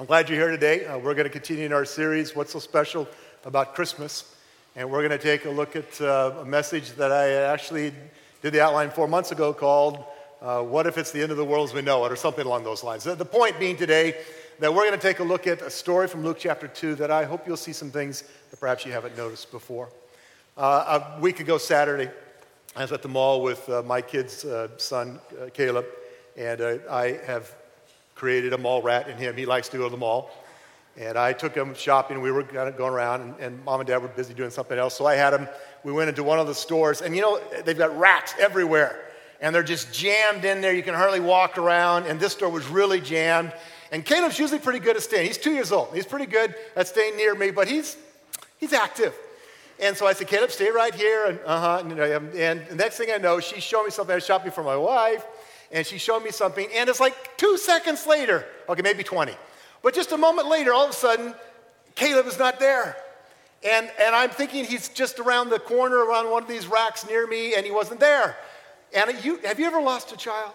I'm glad you're here today. Uh, we're going to continue in our series, What's So Special About Christmas? And we're going to take a look at uh, a message that I actually did the outline four months ago called uh, What If It's the End of the World as We Know It, or something along those lines. The point being today that we're going to take a look at a story from Luke chapter 2 that I hope you'll see some things that perhaps you haven't noticed before. Uh, a week ago, Saturday, I was at the mall with uh, my kid's uh, son, Caleb, and I have created a mall rat in him. He likes to go to the mall. And I took him shopping. We were kind of going around, and, and, mom and dad were busy doing something else. So I had him, we went into one of the stores, and you know, they've got racks everywhere. And they're just jammed in there. You can hardly walk around. And this store was really jammed. And Caleb's usually pretty good at staying. He's two years old. He's pretty good at staying near me, but he's, he's active. And so I said, Caleb, stay right here. And, uh-huh. And, and the next thing I know, she's showing me something I was shopping for my wife and she showed me something, and it's like two seconds later, okay, maybe 20, but just a moment later, all of a sudden, Caleb is not there. And, and I'm thinking he's just around the corner, around one of these racks near me, and he wasn't there. And you, have you ever lost a child?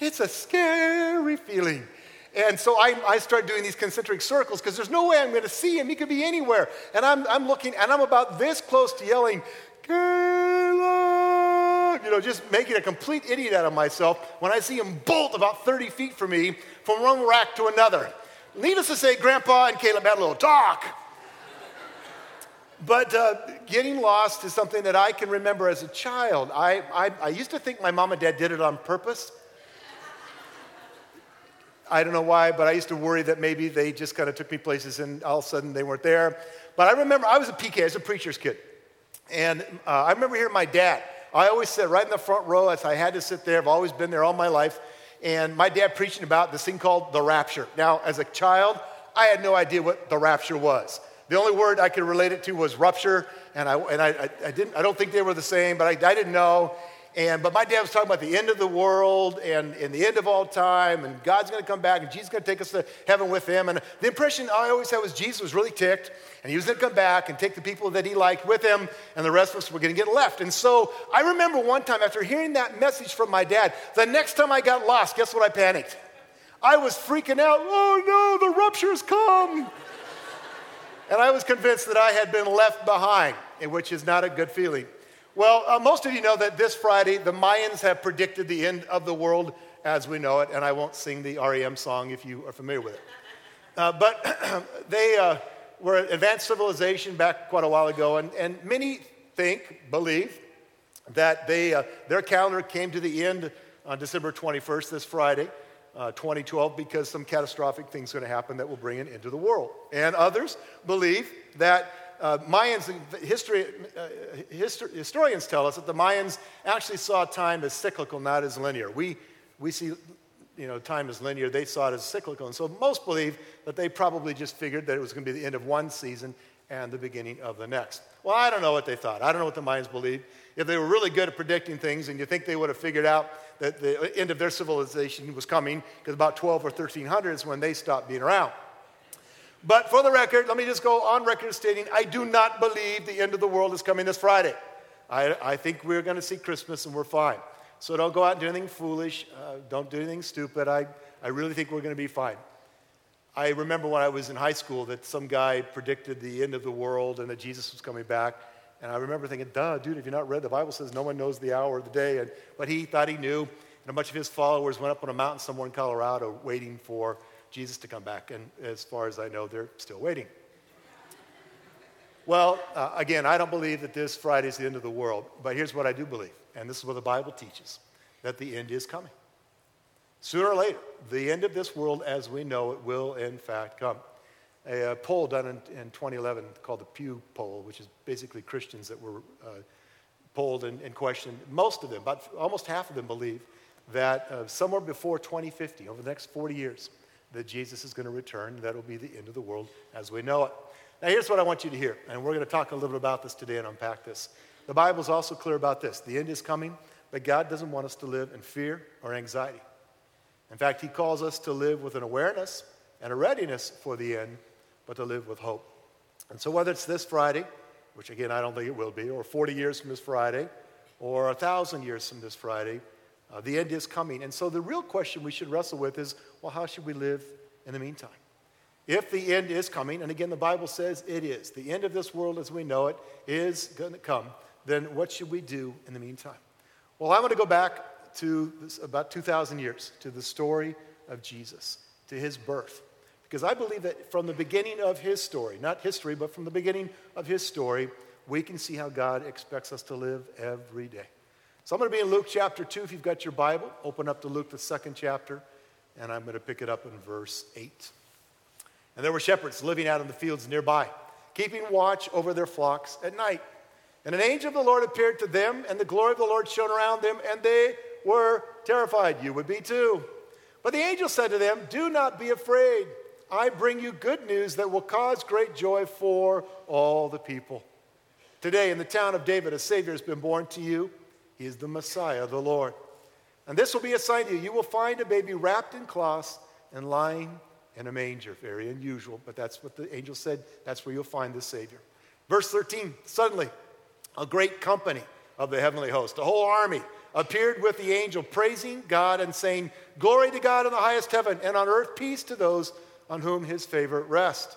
It's a scary feeling. And so I, I start doing these concentric circles because there's no way I'm going to see him. He could be anywhere. And I'm, I'm looking, and I'm about this close to yelling, Caleb! You know, just making a complete idiot out of myself when I see him bolt about 30 feet from me from one rack to another. Needless to say, Grandpa and Caleb had a little talk. But uh, getting lost is something that I can remember as a child. I, I, I used to think my mom and dad did it on purpose. I don't know why, but I used to worry that maybe they just kind of took me places and all of a sudden they weren't there. But I remember I was a PK, I was a preacher's kid. And uh, I remember hearing my dad I always sit right in the front row. As I had to sit there. I've always been there all my life. And my dad preaching about this thing called the rapture. Now, as a child, I had no idea what the rapture was. The only word I could relate it to was rupture, and I, and I, I, didn't, I don't think they were the same, but I, I didn't know. And, but my dad was talking about the end of the world and, and the end of all time, and God's going to come back, and Jesus is going to take us to heaven with him. And the impression I always had was Jesus was really ticked, and he was going to come back and take the people that he liked with him, and the rest of us were going to get left. And so I remember one time after hearing that message from my dad, the next time I got lost, guess what I panicked? I was freaking out. Oh no, the rupture's come. and I was convinced that I had been left behind, which is not a good feeling. Well, uh, most of you know that this Friday, the Mayans have predicted the end of the world as we know it, and I won't sing the REM song if you are familiar with it. Uh, but they uh, were an advanced civilization back quite a while ago, and, and many think, believe, that they, uh, their calendar came to the end on December 21st, this Friday. Uh, 2012 because some catastrophic things going to happen that will bring an end to the world. And others believe that uh, Mayans, history, uh, histor- historians tell us that the Mayans actually saw time as cyclical, not as linear. We, we see you know, time as linear, they saw it as cyclical. And so most believe that they probably just figured that it was going to be the end of one season and the beginning of the next. Well, I don't know what they thought. I don't know what the Mayans believed. If they were really good at predicting things, and you think they would have figured out that the end of their civilization was coming, because about 12 or 1300 is when they stopped being around. But for the record, let me just go on record stating I do not believe the end of the world is coming this Friday. I, I think we're going to see Christmas and we're fine. So don't go out and do anything foolish. Uh, don't do anything stupid. I, I really think we're going to be fine. I remember when I was in high school that some guy predicted the end of the world and that Jesus was coming back. And I remember thinking, duh, dude, if you're not read, the Bible says no one knows the hour or the day. And, but he thought he knew. And a bunch of his followers went up on a mountain somewhere in Colorado waiting for Jesus to come back. And as far as I know, they're still waiting. Well, uh, again, I don't believe that this Friday is the end of the world, but here's what I do believe, and this is what the Bible teaches that the end is coming. Sooner or later, the end of this world as we know it will, in fact, come. A, a poll done in, in, 2011 called the Pew Poll, which is basically Christians that were uh, polled and, and, questioned, most of them, about almost half of them believe that uh, somewhere before 2050, over the next 40 years, that Jesus is going to return. That'll be the end of the world as we know it. Now, here's what I want you to hear, and we're going to talk a little bit about this today and unpack this. The Bible's also clear about this the end is coming, but God doesn't want us to live in fear or anxiety. In fact, He calls us to live with an awareness and a readiness for the end, but to live with hope. And so, whether it's this Friday, which again I don't think it will be, or 40 years from this Friday, or a thousand years from this Friday, uh, the end is coming. And so, the real question we should wrestle with is well, how should we live in the meantime? If the end is coming, and again, the Bible says it is, the end of this world as we know it is going to come, then what should we do in the meantime? Well, I want to go back to this, about 2,000 years, to the story of Jesus, to his birth. Because I believe that from the beginning of his story, not history, but from the beginning of his story, we can see how God expects us to live every day. So I'm going to be in Luke chapter 2. If you've got your Bible, open up to Luke, the second chapter, and I'm going to pick it up in verse 8. And there were shepherds living out in the fields nearby, keeping watch over their flocks at night. And an angel of the Lord appeared to them, and the glory of the Lord shone around them, and they were terrified. You would be too. But the angel said to them, Do not be afraid. I bring you good news that will cause great joy for all the people. Today, in the town of David, a Savior has been born to you. He is the Messiah, the Lord. And this will be a sign to you. You will find a baby wrapped in cloths and lying in a manger. Very unusual, but that's what the angel said. That's where you'll find the Savior. Verse 13 Suddenly, a great company of the heavenly host, a whole army, appeared with the angel, praising God and saying, Glory to God in the highest heaven, and on earth peace to those on whom his favor rests.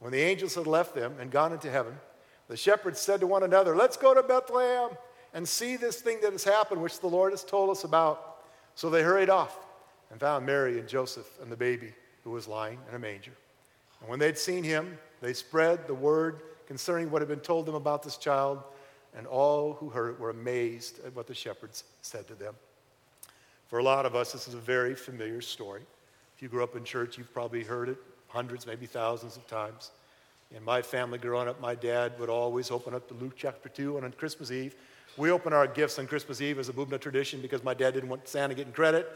When the angels had left them and gone into heaven, the shepherds said to one another, Let's go to Bethlehem and see this thing that has happened, which the Lord has told us about. So they hurried off and found Mary and Joseph and the baby who was lying in a manger. And when they'd seen him, they spread the word concerning what had been told them about this child, and all who heard it were amazed at what the shepherds said to them. For a lot of us, this is a very familiar story. If you grew up in church, you've probably heard it hundreds, maybe thousands of times. In my family growing up, my dad would always open up to Luke chapter 2, and on Christmas Eve, we open our gifts on Christmas Eve as a Bubna tradition because my dad didn't want Santa getting credit.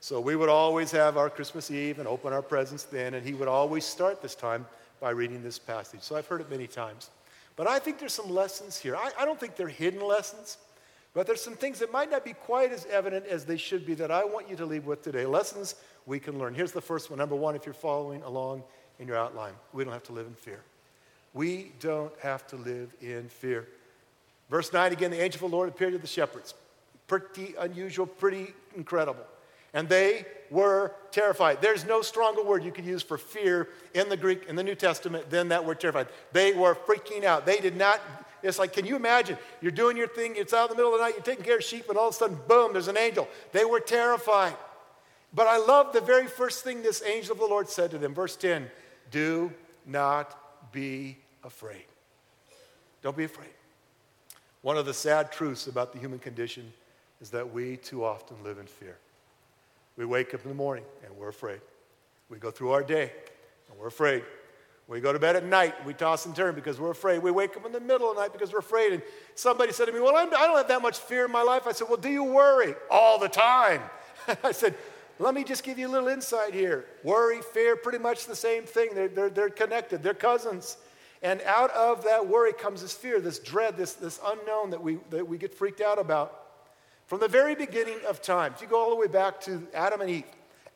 So we would always have our Christmas Eve and open our presents then, and he would always start this time by reading this passage. So I've heard it many times. But I think there's some lessons here. I, I don't think they're hidden lessons, but there's some things that might not be quite as evident as they should be that I want you to leave with today. Lessons we can learn. Here's the first one. Number one, if you're following along in your outline, we don't have to live in fear. We don't have to live in fear. Verse 9 again, the angel of the Lord appeared to the shepherds. Pretty unusual, pretty incredible and they were terrified. There's no stronger word you could use for fear in the Greek, in the New Testament, than that word terrified. They were freaking out. They did not, it's like, can you imagine? You're doing your thing, it's out in the middle of the night, you're taking care of sheep, and all of a sudden, boom, there's an angel. They were terrified. But I love the very first thing this angel of the Lord said to them. Verse 10 Do not be afraid. Don't be afraid. One of the sad truths about the human condition is that we too often live in fear. We wake up in the morning and we're afraid. We go through our day and we're afraid. We go to bed at night, we toss and turn because we're afraid. We wake up in the middle of the night because we're afraid. And somebody said to me, Well, I'm, I do not have that much fear in my life. I said, Well, do you worry? All the time. I said, Let me just give you a little insight here. Worry, fear, pretty much the same thing. They're, they're, they're connected, they're cousins. And out of that worry comes this fear, this dread, this, this unknown that we, that we get freaked out about. From the very beginning of time, if you go all the way back to Adam and Eve,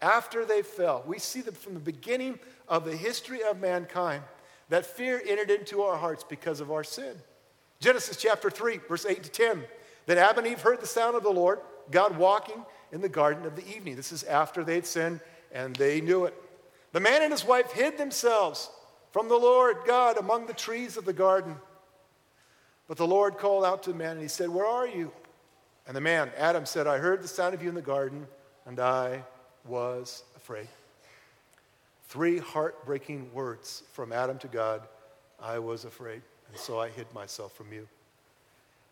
after they fell, we see that from the beginning of the history of mankind, that fear entered into our hearts because of our sin. Genesis chapter 3, verse 8 to 10. Then Adam and Eve heard the sound of the Lord, God walking in the garden of the evening. This is after they'd sinned and they knew it. The man and his wife hid themselves from the Lord God among the trees of the garden. But the Lord called out to the man and he said, Where are you? And the man, Adam, said, I heard the sound of you in the garden, and I was afraid. Three heartbreaking words from Adam to God I was afraid, and so I hid myself from you.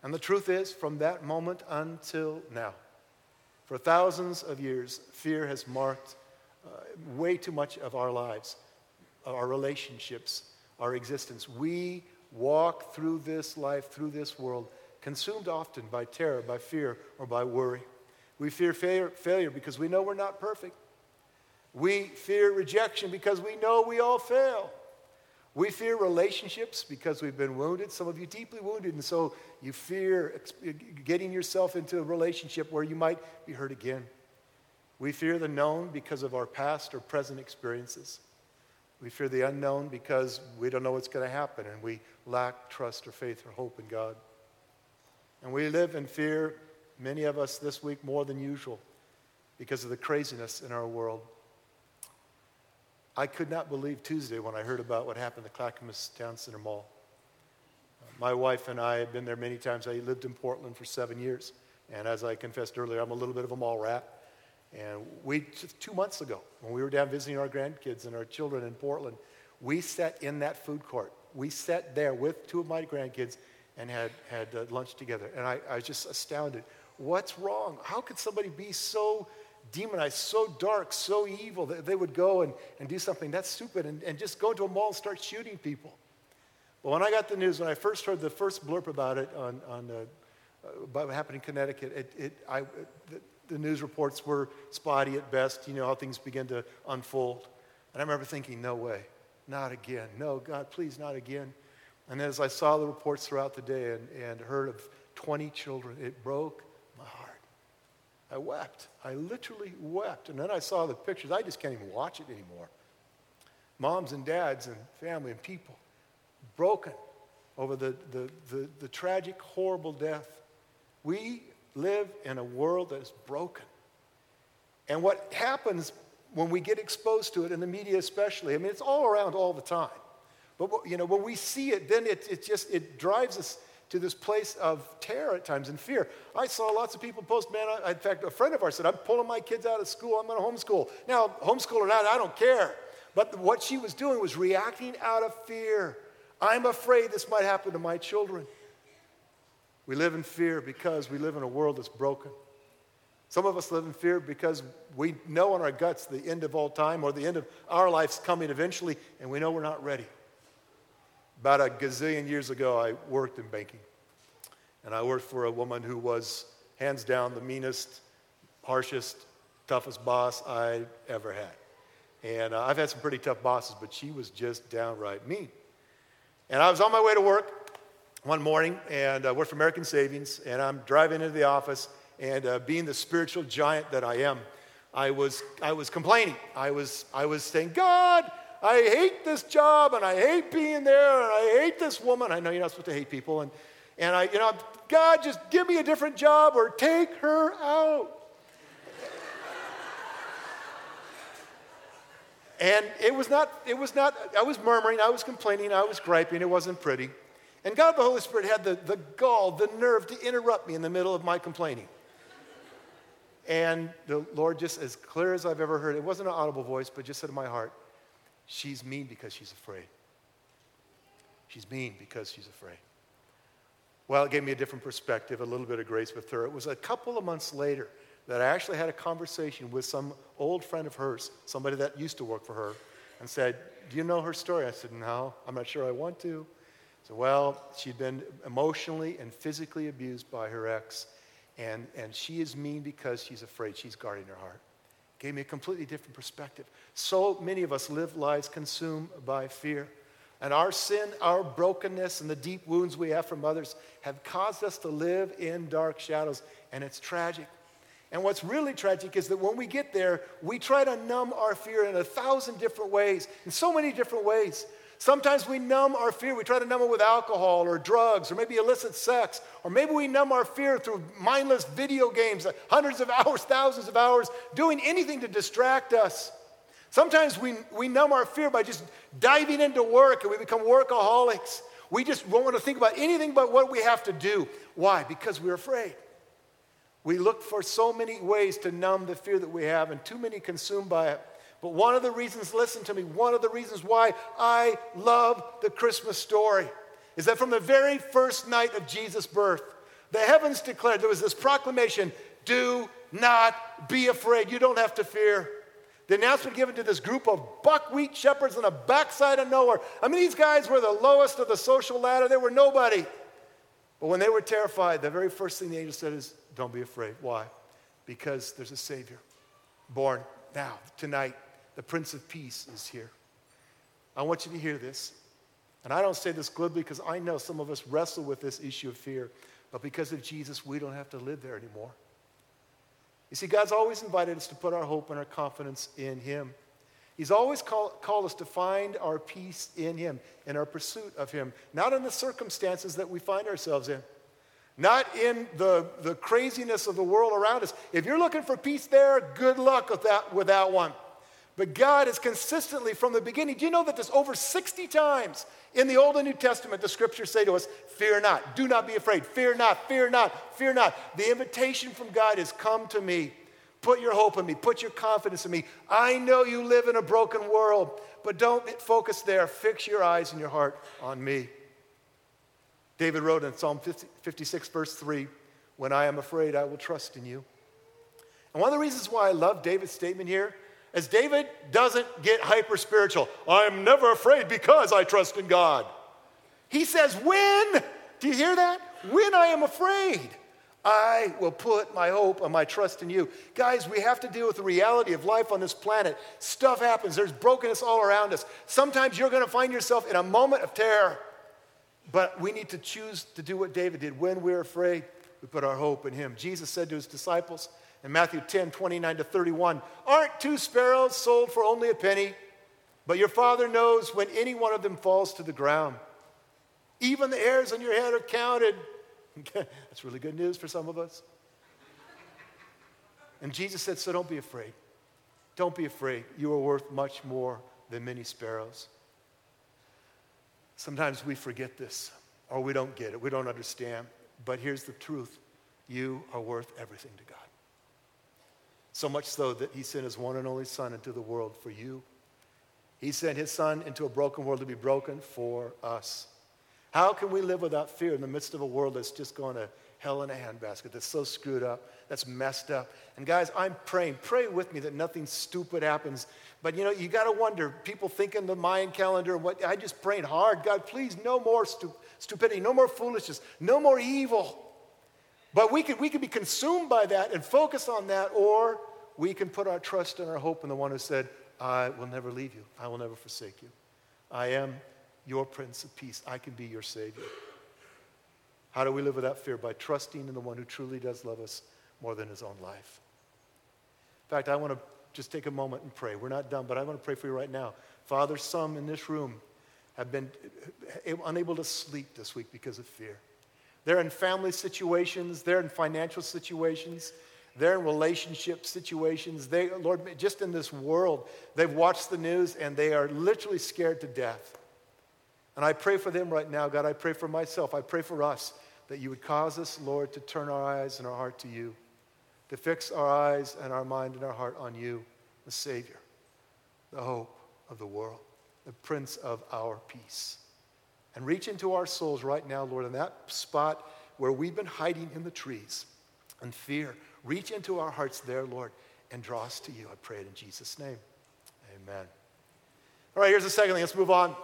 And the truth is, from that moment until now, for thousands of years, fear has marked uh, way too much of our lives, our relationships, our existence. We walk through this life, through this world, consumed often by terror, by fear, or by worry. We fear failure, because we know we're not perfect. We fear rejection because we know we all fail. We fear relationships because we've been wounded, some of you deeply wounded, and so you fear getting yourself into a relationship where you might be hurt again. We fear the known because of our past or present experiences. We fear the unknown because we don't know what's going to happen and we lack trust or faith or hope in God. And we live in fear, many of us this week more than usual, because of the craziness in our world. I could not believe Tuesday when I heard about what happened at Clackamas Town Center Mall. My wife and I have been there many times. I lived in Portland for seven years. And as I confessed earlier, I'm a little bit of a mall rat. And we, two months ago, when we were down visiting our grandkids and our children in Portland, we sat in that food court. We sat there with two of my grandkids and had, had uh, lunch together. And I, I was just astounded. What's wrong? How could somebody be so demonized, so dark, so evil that they would go and, and do something that's stupid and, and just go into a mall and start shooting people? But when I got the news, when I first heard the first blurb about it on, on uh, about what happened in Connecticut, it, it, I, the, the news reports were spotty at best. You know how things begin to unfold. And I remember thinking, no way, not again. No, God, please, not again. And as I saw the reports throughout the day and, and heard of 20 children, it broke my heart. I wept. I literally wept. And then I saw the pictures. I just can't even watch it anymore. Moms and dads and family and people broken over the, the, the, the tragic, horrible death. We live in a world that is broken. And what happens when we get exposed to it in the media especially, I mean, it's all around all the time. But, you know, when we see it, then it, it just, it drives us to this place of terror at times and fear. I saw lots of people post, man, I, in fact, a friend of ours said, I'm pulling my kids out of school, I'm going to homeschool. Now, homeschool or not, I don't care. But what she was doing was reacting out of fear. I'm afraid this might happen to my children. We live in fear because we live in a world that's broken. Some of us live in fear because we know in our guts the end of all time or the end of our life's coming eventually, and we know we're not ready. About a gazillion years ago, I worked in banking. And I worked for a woman who was, hands down, the meanest, harshest, toughest boss I ever had. And uh, I've had some pretty tough bosses, but she was just downright mean. And I was on my way to work one morning and uh, worked for American Savings, and I'm driving into the office, and uh, being the spiritual giant that I am, I was, I was complaining. I was, I was saying, God, I hate this job, and I hate being there, and I hate this woman. I know you're not supposed to hate people. And, and I, you know, God, just give me a different job or take her out. And it was not, it was not, I was murmuring, I was complaining, I was griping, it wasn't pretty. And God the Holy Spirit had the, the gall, the nerve to interrupt me in the middle of my complaining. And the Lord, just as clear as I've ever heard, it wasn't an audible voice, but just said in my heart, She's mean because she's afraid. She's mean because she's afraid. Well, it gave me a different perspective, a little bit of grace with her. It was a couple of months later that I actually had a conversation with some old friend of hers, somebody that used to work for her, and said, Do you know her story? I said, No, I'm not sure I want to. So, well, she'd been emotionally and physically abused by her ex, and, and she is mean because she's afraid she's guarding her heart. Gave me a completely different perspective. So many of us live lives consumed by fear. And our sin, our brokenness, and the deep wounds we have from others have caused us to live in dark shadows, and it's tragic. And what's really tragic is that when we get there, we try to numb our fear in a thousand different ways, in so many different ways. Sometimes we numb our fear. We try to numb it with alcohol or drugs or maybe illicit sex. Or maybe we numb our fear through mindless video games, hundreds of hours, thousands of hours, doing anything to distract us. Sometimes we, we numb our fear by just diving into work and we become workaholics. We just won't want to think about anything but what we have to do. Why? Because we're afraid. We look for so many ways to numb the fear that we have, and too many consumed by it. But one of the reasons, listen to me, one of the reasons why I love the Christmas story is that from the very first night of Jesus' birth, the heavens declared there was this proclamation do not be afraid. You don't have to fear. The announcement given to this group of buckwheat shepherds on the backside of nowhere. I mean, these guys were the lowest of the social ladder, they were nobody. But when they were terrified, the very first thing the angel said is, don't be afraid. Why? Because there's a Savior born now, tonight. The Prince of Peace is here. I want you to hear this. And I don't say this glibly because I know some of us wrestle with this issue of fear, but because of Jesus, we don't have to live there anymore. You see, God's always invited us to put our hope and our confidence in Him. He's always call, called us to find our peace in Him, in our pursuit of Him, not in the circumstances that we find ourselves in not in the, the craziness of the world around us. If you're looking for peace there, good luck with that, with that one. But God is consistently, from the beginning, do you know that there's over 60 times in the Old and New Testament the scriptures say to us, Fear not, do not be afraid, fear not, fear not, fear not. The invitation from God is, Come to me. Put your hope in me, put your confidence in me. I know you live in a broken world, but don't focus there. Fix your eyes and your heart on me. David wrote in Psalm 50, 56, verse 3 When I am afraid, I will trust in you. And one of the reasons why I love David's statement here is David doesn't get hyper spiritual. I'm never afraid because I trust in God. He says, When, do you hear that? When I am afraid, I will put my hope and my trust in you. Guys, we have to deal with the reality of life on this planet. Stuff happens, there's brokenness all around us. Sometimes you're going to find yourself in a moment of terror. But we need to choose to do what David did. When we're afraid, we put our hope in him. Jesus said to his disciples in Matthew 10 29 to 31, Aren't two sparrows sold for only a penny? But your father knows when any one of them falls to the ground. Even the hairs on your head are counted. That's really good news for some of us. And Jesus said, So don't be afraid. Don't be afraid. You are worth much more than many sparrows. Sometimes we forget this or we don't get it, we don't understand. But here's the truth you are worth everything to God. So much so that He sent His one and only Son into the world for you. He sent His Son into a broken world to be broken for us. How can we live without fear in the midst of a world that's just going to hell in a handbasket, that's so screwed up, that's messed up? And guys, I'm praying, pray with me that nothing stupid happens. But you know, you got to wonder, people thinking the Mayan calendar, and what I just prayed hard, God, please, no more stu- stupidity, no more foolishness, no more evil. But we could, we could be consumed by that and focus on that, or we can put our trust and our hope in the one who said, I will never leave you, I will never forsake you. I am your Prince of Peace. I can be your Savior. How do we live without fear? By trusting in the one who truly does love us more than his own life. In fact, I want to just take a moment and pray. We're not done, but I want to pray for you right now. Father, some in this room have been eh, eh, unable to sleep this week because of fear. They're in family situations, they're in financial situations, they're in relationship situations. They, Lord, just in this world, they've watched the news and they are literally scared to death. And I pray for them right now, God. I pray for myself. I pray for us that you would cause us, Lord, to turn our eyes and our heart to you, to fix our eyes and our mind and our heart on you, the Savior, the hope of the world, the Prince of our peace. And reach into our souls right now, Lord, in that spot where we've been hiding in the trees and fear. Reach into our hearts there, Lord, and draw us to you. I pray it in Jesus' name. Amen. All right, here's the second thing. Let's move on.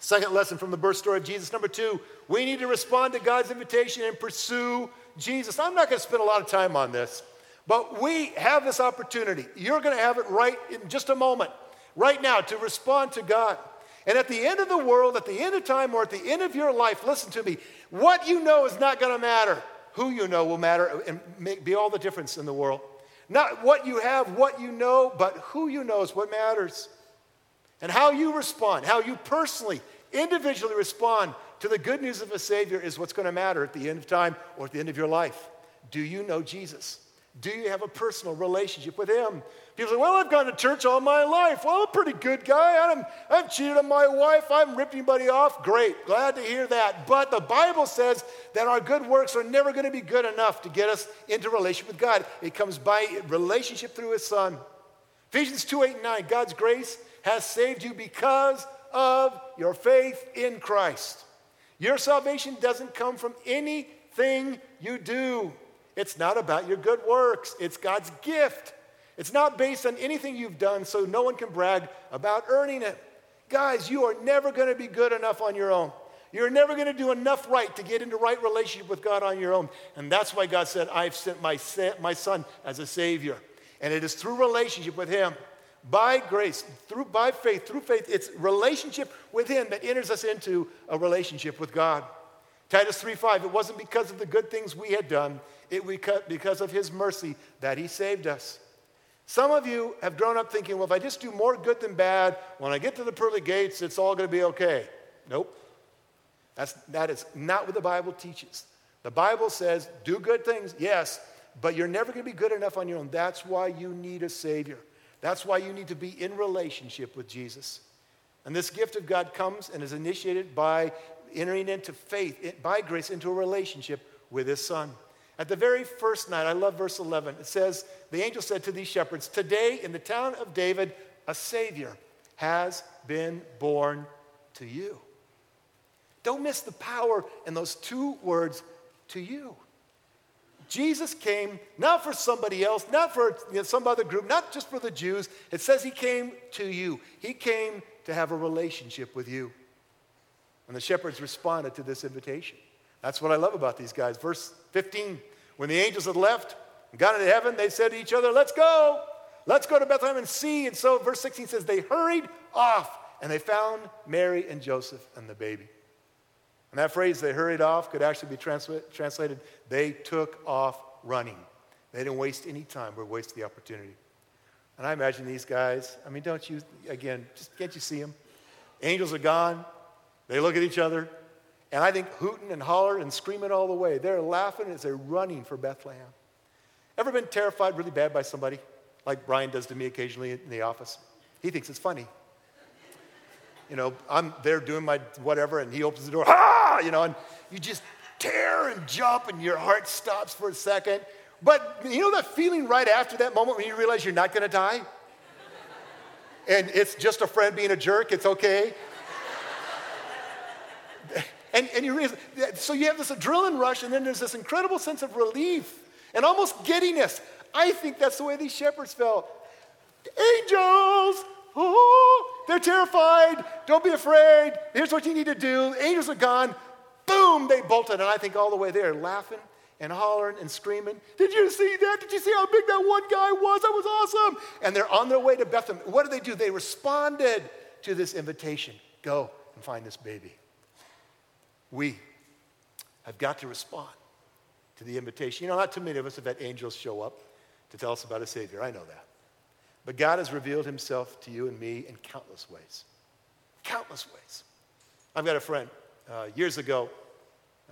Second lesson from the birth story of Jesus. Number two, we need to respond to God's invitation and pursue Jesus. I'm not going to spend a lot of time on this, but we have this opportunity. You're going to have it right in just a moment, right now, to respond to God. And at the end of the world, at the end of time, or at the end of your life, listen to me, what you know is not going to matter. Who you know will matter and make, be all the difference in the world. Not what you have, what you know, but who you know is what matters. And how you respond, how you personally, individually respond to the good news of a Savior is what's going to matter at the end of time or at the end of your life. Do you know Jesus? Do you have a personal relationship with Him? People say, Well, I've gone to church all my life. Well, I'm a pretty good guy. I'm, I've cheated on my wife. I haven't ripped anybody off. Great. Glad to hear that. But the Bible says that our good works are never going to be good enough to get us into relationship with God. It comes by relationship through His Son. Ephesians 2 8 and 9, God's grace has saved you because of your faith in Christ. Your salvation doesn't come from anything you do. It's not about your good works, it's God's gift. It's not based on anything you've done, so no one can brag about earning it. Guys, you are never going to be good enough on your own. You're never going to do enough right to get into right relationship with God on your own. And that's why God said, I've sent my, my son as a savior. And it is through relationship with him by grace, through by faith, through faith, it's relationship with Him that enters us into a relationship with God. Titus 3:5, it wasn't because of the good things we had done, it was because of His mercy that He saved us. Some of you have grown up thinking, well, if I just do more good than bad, when I get to the pearly gates, it's all going to be okay. Nope. That's, that is not what the Bible teaches. The Bible says, do good things, yes, but you're never going to be good enough on your own. That's why you need a Savior. That's why you need to be in relationship with Jesus. And this gift of God comes and is initiated by entering into faith, by grace, into a relationship with his son. At the very first night, I love verse 11. It says, The angel said to these shepherds, Today in the town of David, a Savior has been born to you. Don't miss the power in those two words, to you. Jesus came not for somebody else, not for you know, some other group, not just for the Jews. It says he came to you. He came to have a relationship with you. And the shepherds responded to this invitation. That's what I love about these guys. Verse 15 When the angels had left and got into heaven, they said to each other, Let's go. Let's go to Bethlehem and see. And so, verse 16 says, They hurried off and they found Mary and Joseph and the baby. And that phrase, they hurried off, could actually be translated, they took off running. They didn't waste any time or waste the opportunity. And I imagine these guys, I mean, don't you, again, just can't you see them? Angels are gone. They look at each other. And I think hooting and hollering and screaming all the way. They're laughing as they're running for Bethlehem. Ever been terrified really bad by somebody, like Brian does to me occasionally in the office? He thinks it's funny. You know, I'm there doing my whatever, and he opens the door, ah, you know, and you just tear and jump, and your heart stops for a second. But you know that feeling right after that moment when you realize you're not to die? And it's just a friend being a jerk, it's okay. And, and you realize, so you have this adrenaline rush, and then there's this incredible sense of relief and almost giddiness. I think that's the way these shepherds felt. Angels, oh, they're terrified. Don't be afraid. Here's what you need to do. Angels are gone. Boom, they bolted. And I think all the way there, laughing and hollering and screaming. Did you see that? Did you see how big that one guy was? That was awesome. And they're on their way to Bethlehem. What do they do? They responded to this invitation go and find this baby. We have got to respond to the invitation. You know, not too many of us have had angels show up to tell us about a Savior. I know that. But God has revealed himself to you and me in countless ways. Countless ways. I've got a friend uh, years ago,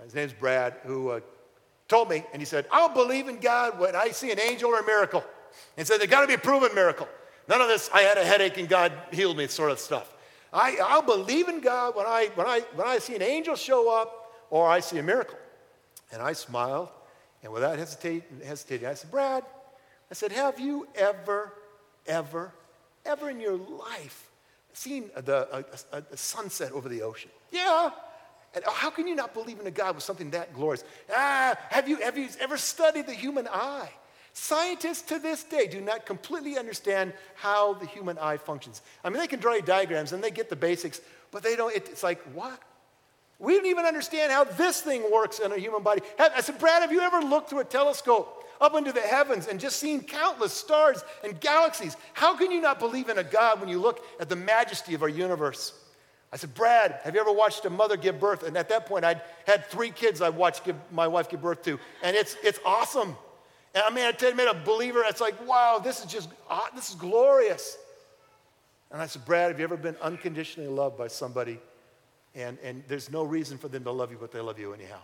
his name's Brad, who uh, told me, and he said, I'll believe in God when I see an angel or a miracle. And said, there got to be a proven miracle. None of this, I had a headache and God healed me sort of stuff. I, I'll believe in God when I, when, I, when I see an angel show up or I see a miracle. And I smiled, and without hesitating, hesitating I said, Brad, I said, have you ever, ever, ever in your life seen the, a, a, a sunset over the ocean? Yeah. And how can you not believe in a God with something that glorious? Ah, have you, have you ever studied the human eye? Scientists to this day do not completely understand how the human eye functions. I mean, they can draw diagrams and they get the basics, but they don't, it's like, what? We don't even understand how this thing works in a human body. I said, Brad, have you ever looked through a telescope up into the heavens and just seen countless stars and galaxies? How can you not believe in a God when you look at the majesty of our universe? I said, Brad, have you ever watched a mother give birth? And at that point, I'd had three kids I watched give, my wife give birth to. And it's, it's awesome. And I mean, I made a believer. It's like, wow, this is just, this is glorious. And I said, Brad, have you ever been unconditionally loved by somebody? And, and there's no reason for them to love you, but they love you anyhow.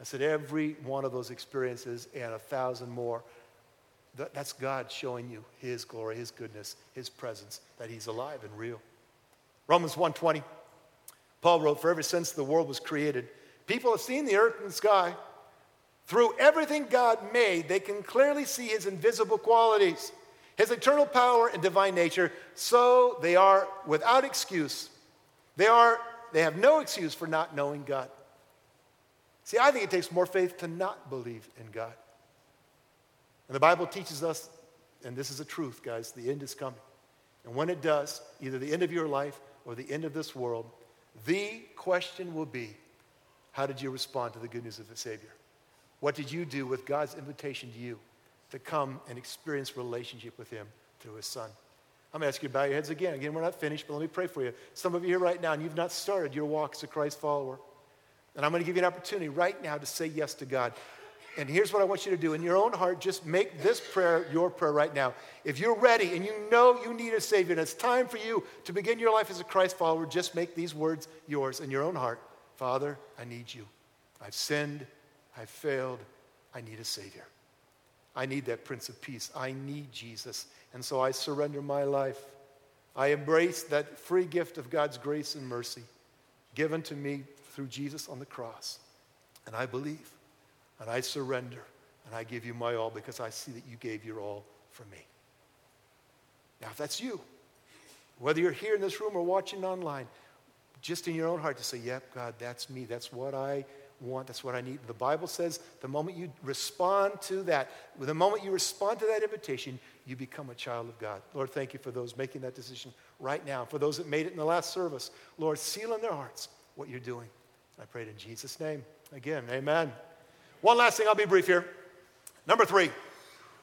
I said, every one of those experiences and a thousand more, that, that's God showing you His glory, His goodness, His presence, that He's alive and real. Romans 1:20. Paul wrote, "For ever since the world was created, people have seen the earth and the sky. Through everything God made, they can clearly see his invisible qualities, his eternal power and divine nature, so they are without excuse. They are they have no excuse for not knowing God. See, I think it takes more faith to not believe in God. And the Bible teaches us, and this is a truth, guys, the end is coming. And when it does, either the end of your life or the end of this world, the question will be how did you respond to the good news of the Savior? What did you do with God's invitation to you to come and experience relationship with Him through His Son? I'm going to ask you to bow your heads again. Again, we're not finished, but let me pray for you. Some of you here right now, and you've not started your walk as a Christ follower. And I'm going to give you an opportunity right now to say yes to God. And here's what I want you to do. In your own heart, just make this prayer your prayer right now. If you're ready and you know you need a Savior and it's time for you to begin your life as a Christ follower, just make these words yours in your own heart Father, I need you. I've sinned. I've failed. I need a Savior. I need that Prince of Peace. I need Jesus. And so I surrender my life. I embrace that free gift of God's grace and mercy given to me through Jesus on the cross. And I believe, and I surrender, and I give you my all because I see that you gave your all for me. Now, if that's you, whether you're here in this room or watching online, just in your own heart to say, Yep, God, that's me. That's what I want. That's what I need. The Bible says the moment you respond to that, the moment you respond to that invitation, you become a child of God. Lord, thank you for those making that decision right now. For those that made it in the last service, Lord, seal in their hearts what you're doing. I pray it in Jesus' name. Again, amen. One last thing, I'll be brief here. Number three,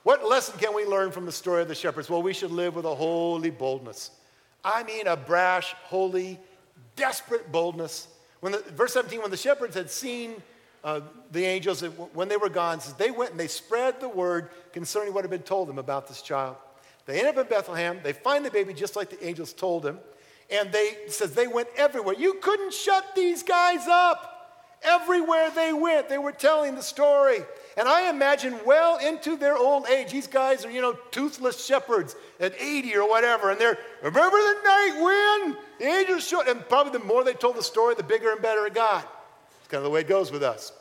what lesson can we learn from the story of the shepherds? Well, we should live with a holy boldness. I mean, a brash, holy, desperate boldness. When the, verse 17, when the shepherds had seen uh, the angels, when they were gone, says they went and they spread the word concerning what had been told them about this child. They end up in Bethlehem. They find the baby just like the angels told them. And they says they went everywhere. You couldn't shut these guys up. Everywhere they went, they were telling the story. And I imagine well into their old age, these guys are, you know, toothless shepherds at 80 or whatever. And they're, remember the night when the angels showed, and probably the more they told the story, the bigger and better it got. It's kind of the way it goes with us.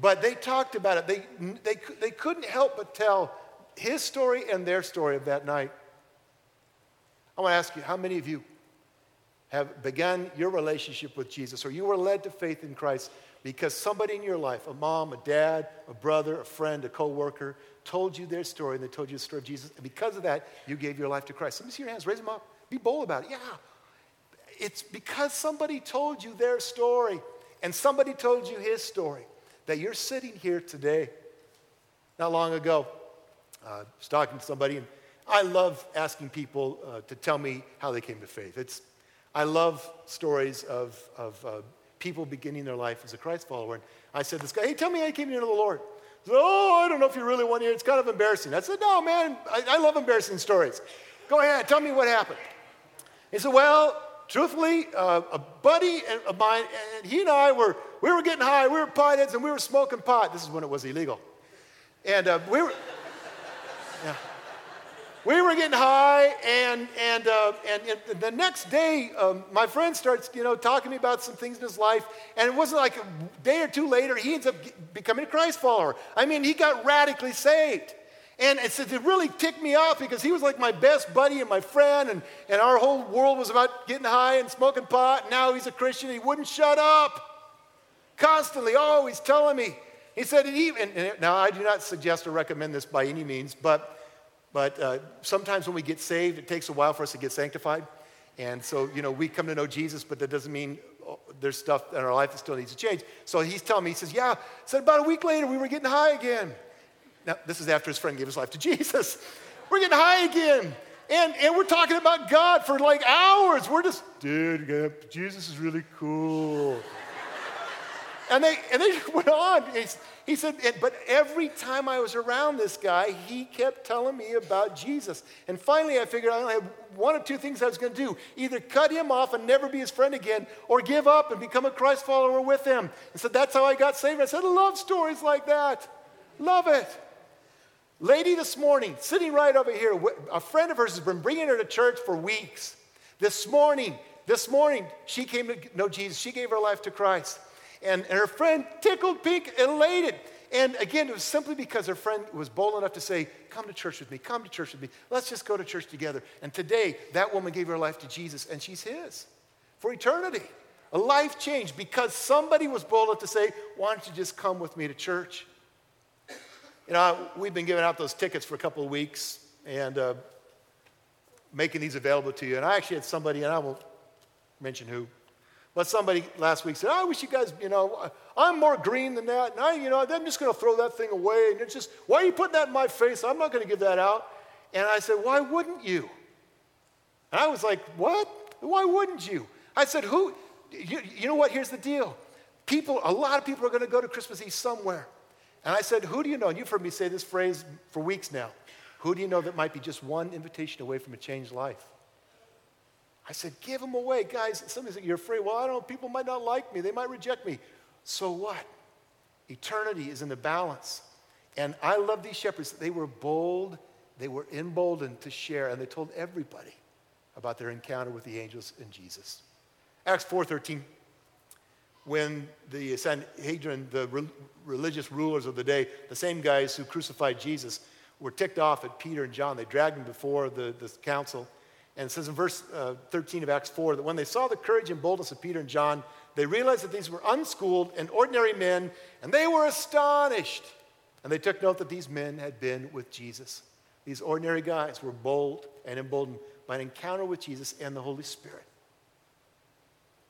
But they talked about it. They, they, they couldn't help but tell his story and their story of that night. I want to ask you, how many of you have begun your relationship with Jesus or you were led to faith in Christ because somebody in your life, a mom, a dad, a brother, a friend, a coworker, told you their story and they told you the story of Jesus. And because of that, you gave your life to Christ. Let me see your hands. Raise them up. Be bold about it. Yeah. It's because somebody told you their story and somebody told you his story that you're sitting here today. Not long ago, uh, I was talking to somebody, and I love asking people uh, to tell me how they came to faith. It's, I love stories of, of uh, people beginning their life as a Christ follower. And I said, This guy, hey, tell me how you came to know the Lord. Said, Oh, I don't know if you really want to hear. It's kind of embarrassing. I said, No, man, I, I love embarrassing stories. Go ahead, tell me what happened. He said, Well, truthfully, uh, a buddy of mine, and he and I were, we were getting high, we were potheads, and we were smoking pot. This is when it was illegal. And uh, we were, yeah we were getting high, and, and, uh, and, the next day, um, my friend starts, you know, talking to me about some things in his life, and it wasn't like a day or two later, he ends up becoming a Christ follower. I mean, he got radically saved. And it, it really ticked me off because he was like my best buddy and my friend, and, and our whole world was about getting high and smoking pot. And now he's a Christian. He wouldn't shut up. Constantly, always telling me. He said, even, now I do not suggest or recommend this by any means, but but uh, sometimes when we get saved, it takes a while for us to get sanctified. And so, you know, we come to know Jesus, but that doesn't mean oh, there's stuff in our life that still needs to change. So he's telling me, he says, Yeah, said about a week later, we were getting high again. Now, this is after his friend gave his life to Jesus. We're getting high again. And, and we're talking about God for like hours. We're just, dude, Jesus is really cool. And, they, and they went on. He said, but every time I was around this guy, he kept telling me about Jesus. And finally, I figured I only had one of two things I was going to do either cut him off and never be his friend again, or give up and become a Christ follower with him. And so that's how I got saved. I said, I love stories like that. Love it. Lady this morning, sitting right over here, a friend of hers has been bringing her to church for weeks. This morning, this morning, she came to know Jesus. She gave her life to Christ. And, her friend tickled pink, elated. And again, it was simply because her friend was bold enough to say, Come to church with me, come to church with me. Let's just go to church together. And today, that woman gave her life to Jesus, and she's his for eternity. A life change because somebody was bold enough to say, Why don't you just come with me to church? You know, we've been giving out those tickets for a couple of weeks and uh, making these available to you. And I actually had somebody, and I won't mention who, but somebody last week said, I wish you guys, you know, I'm more green than that. And I, you know, I'm just going to throw that thing away. And it's just, why are you putting that in my face? I'm not going to give that out. And I said, why wouldn't you? And I was like, what? Why wouldn't you? I said, who? You, you know what? Here's the deal. People, a lot of people are going to go to Christmas Eve somewhere. And I said, who do you know? And you've heard me say this phrase for weeks now. Who do you know that might be just one invitation away from a changed life? I said, give them away. Guys, somebody said, you're afraid. Well, I don't know. People might not like me. They might reject me. So what? Eternity is in the balance. And I love these shepherds. They were bold, they were emboldened to share, and they told everybody about their encounter with the angels and Jesus. Acts 4:13 when the Sanhedrin, the re- religious rulers of the day, the same guys who crucified Jesus, were ticked off at Peter and John. They dragged them before the, the council. And it says in verse uh, 13 of Acts 4 that when they saw the courage and boldness of Peter and John, they realized that these were unschooled and ordinary men, and they were astonished. And they took note that these men had been with Jesus. These ordinary guys were bold and emboldened by an encounter with Jesus and the Holy Spirit.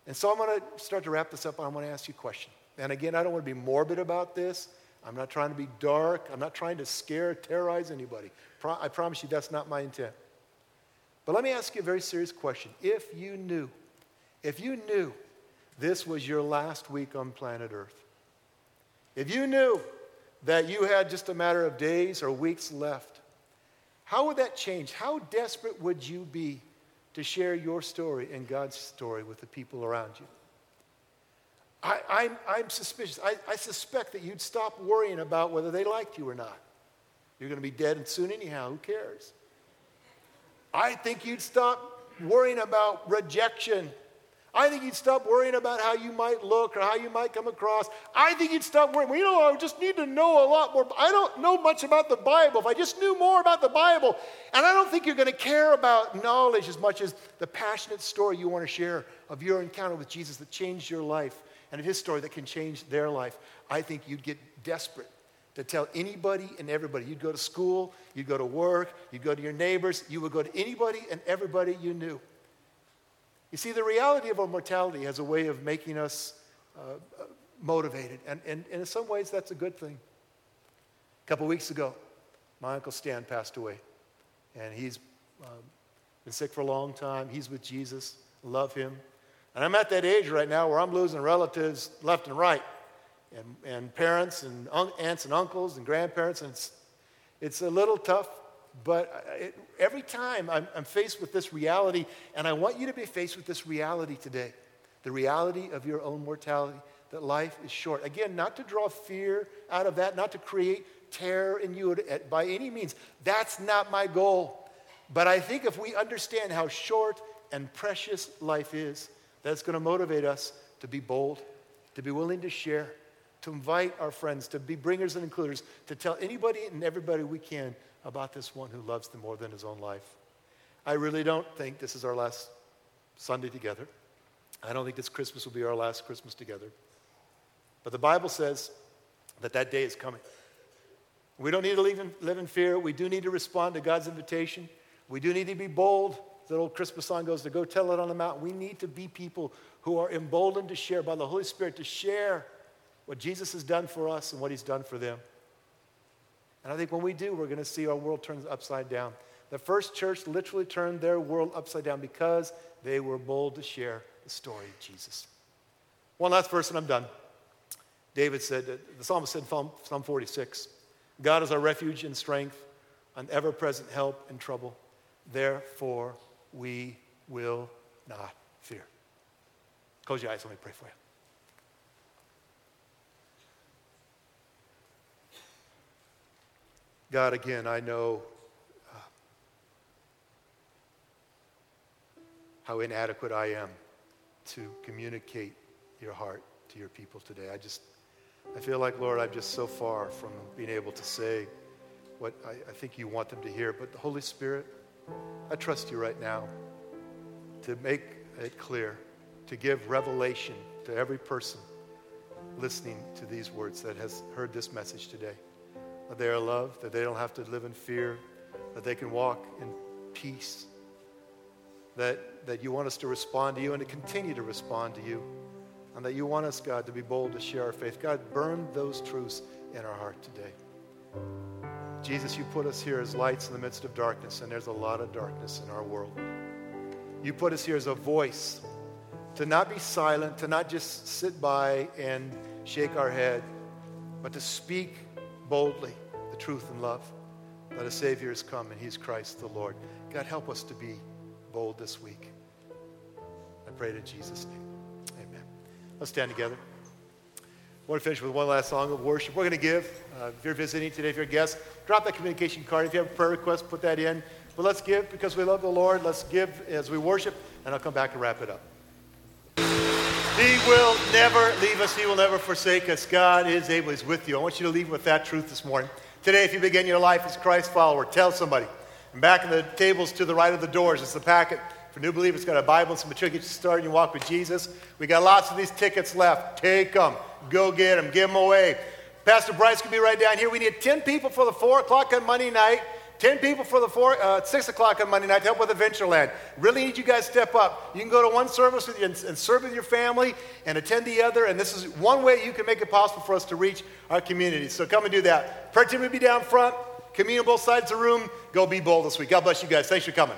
And so I'm going to start to wrap this up, and I'm going to ask you a question. And again, I don't want to be morbid about this. I'm not trying to be dark. I'm not trying to scare, terrorize anybody. Pro- I promise you that's not my intent. But let me ask you a very serious question. If you knew, if you knew this was your last week on planet Earth, if you knew that you had just a matter of days or weeks left, how would that change? How desperate would you be to share your story and God's story with the people around you. I, I'm, I'm suspicious. I, I suspect that you'd stop worrying about whether they liked you or not. You're going to be dead soon, anyhow. Who cares? I think you'd stop worrying about rejection I think you'd stop worrying about how you might look or how you might come across. I think you'd stop worrying. Well, you know, I just need to know a lot more. I don't know much about the Bible. If I just knew more about the Bible, and I don't think you're going to care about knowledge as much as the passionate story you want to share of your encounter with Jesus that changed your life and of his story that can change their life. I think you'd get desperate to tell anybody and everybody. You'd go to school, you'd go to work, you'd go to your neighbors, you would go to anybody and everybody you knew. You see, the reality of our mortality has a way of making us uh, motivated, and, and, and, in some ways, that's a good thing. A couple weeks ago, my Uncle Stan passed away, and he's um, been sick for a long time. He's with Jesus, love him. And I'm at that age right now where I'm losing relatives left and right, and, and parents, and un- aunts and uncles, and grandparents, and it's, it's a little tough but it, every time I'm, I'm faced with this reality, and I want you to be faced with this reality today the reality of your own mortality, that life is short. Again, not to draw fear out of that, not to create terror in you by any means. That's not my goal. But I think if we understand how short and precious life is, that's going to motivate us to be bold, to be willing to share, to invite our friends, to be bringers and includers, to tell anybody and everybody we can about this one who loves them more than his own life. I really don't think this is our last Sunday together. I don't think this Christmas will be our last Christmas together. But the Bible says that that day is coming. We don't need to live in, live in fear. We do need to respond to God's invitation. We do need to be bold. The old Christmas song goes to go tell it on the mountain. We need to be people who are emboldened to share by the Holy Spirit, to share what Jesus has done for us and what he's done for them. And I think when we do, we're going to see our world turn upside down. The first church literally turned their world upside down because they were bold to share the story of Jesus. One last verse, and I'm done. David said, the psalmist said in Psalm 46 God is our refuge and strength, an ever present help in trouble. Therefore, we will not fear. Close your eyes, let me pray for you. God, again, I know uh, how inadequate I am to communicate your heart to your people today. I just, I feel like, Lord, I'm just so far from being able to say what I, I think you want them to hear. But the Holy Spirit, I trust you right now to make it clear, to give revelation to every person listening to these words that has heard this message today that they are loved, that they don't have to live in fear, that they can walk in peace, that, that you want us to respond to you and to continue to respond to you, and that you want us, God, to be bold to share our faith. God, burn those truths in our heart today. Jesus, you put us here as lights in the midst of darkness, and there's a lot of darkness in our world. You put us here as a voice to not be silent, to not just sit by and shake our head, but to speak boldly the truth and love that a Savior has come and He's Christ the Lord. God, help us to be bold this week. I pray it in Jesus' name. Amen. Let's stand together. I want to finish with one last song of worship. We're going to give. Uh, if you're visiting today, if you're a guest, drop that communication card. If you have a prayer request, put that in. But let's give because we love the Lord. Let's give as we worship, and I'll come back and wrap it up. He will never leave us. He will never forsake us. God is able. He's with you. I want you to leave with that truth this morning. Today, if you begin your life as Christ follower, tell somebody. And back in the tables to the right of the doors, it's the packet for new believers. It's got a Bible and some material to get you started in your walk with Jesus. We got lots of these tickets left. Take them. Go get them. Give them away. Pastor Bryce can be right down here. We need 10 people for the 4 o'clock on Monday night. 10 people for the four, uh, 6 o'clock on Monday night to help with Adventureland. Really need you guys step up. You can go to one service with you and, and, serve with your family and attend the other. And this is one way you can make it possible for us to reach our community. So come and do that. Prayer team will be down front. Communion on both sides of the room. Go be bold this week. God bless you guys. Thanks for coming.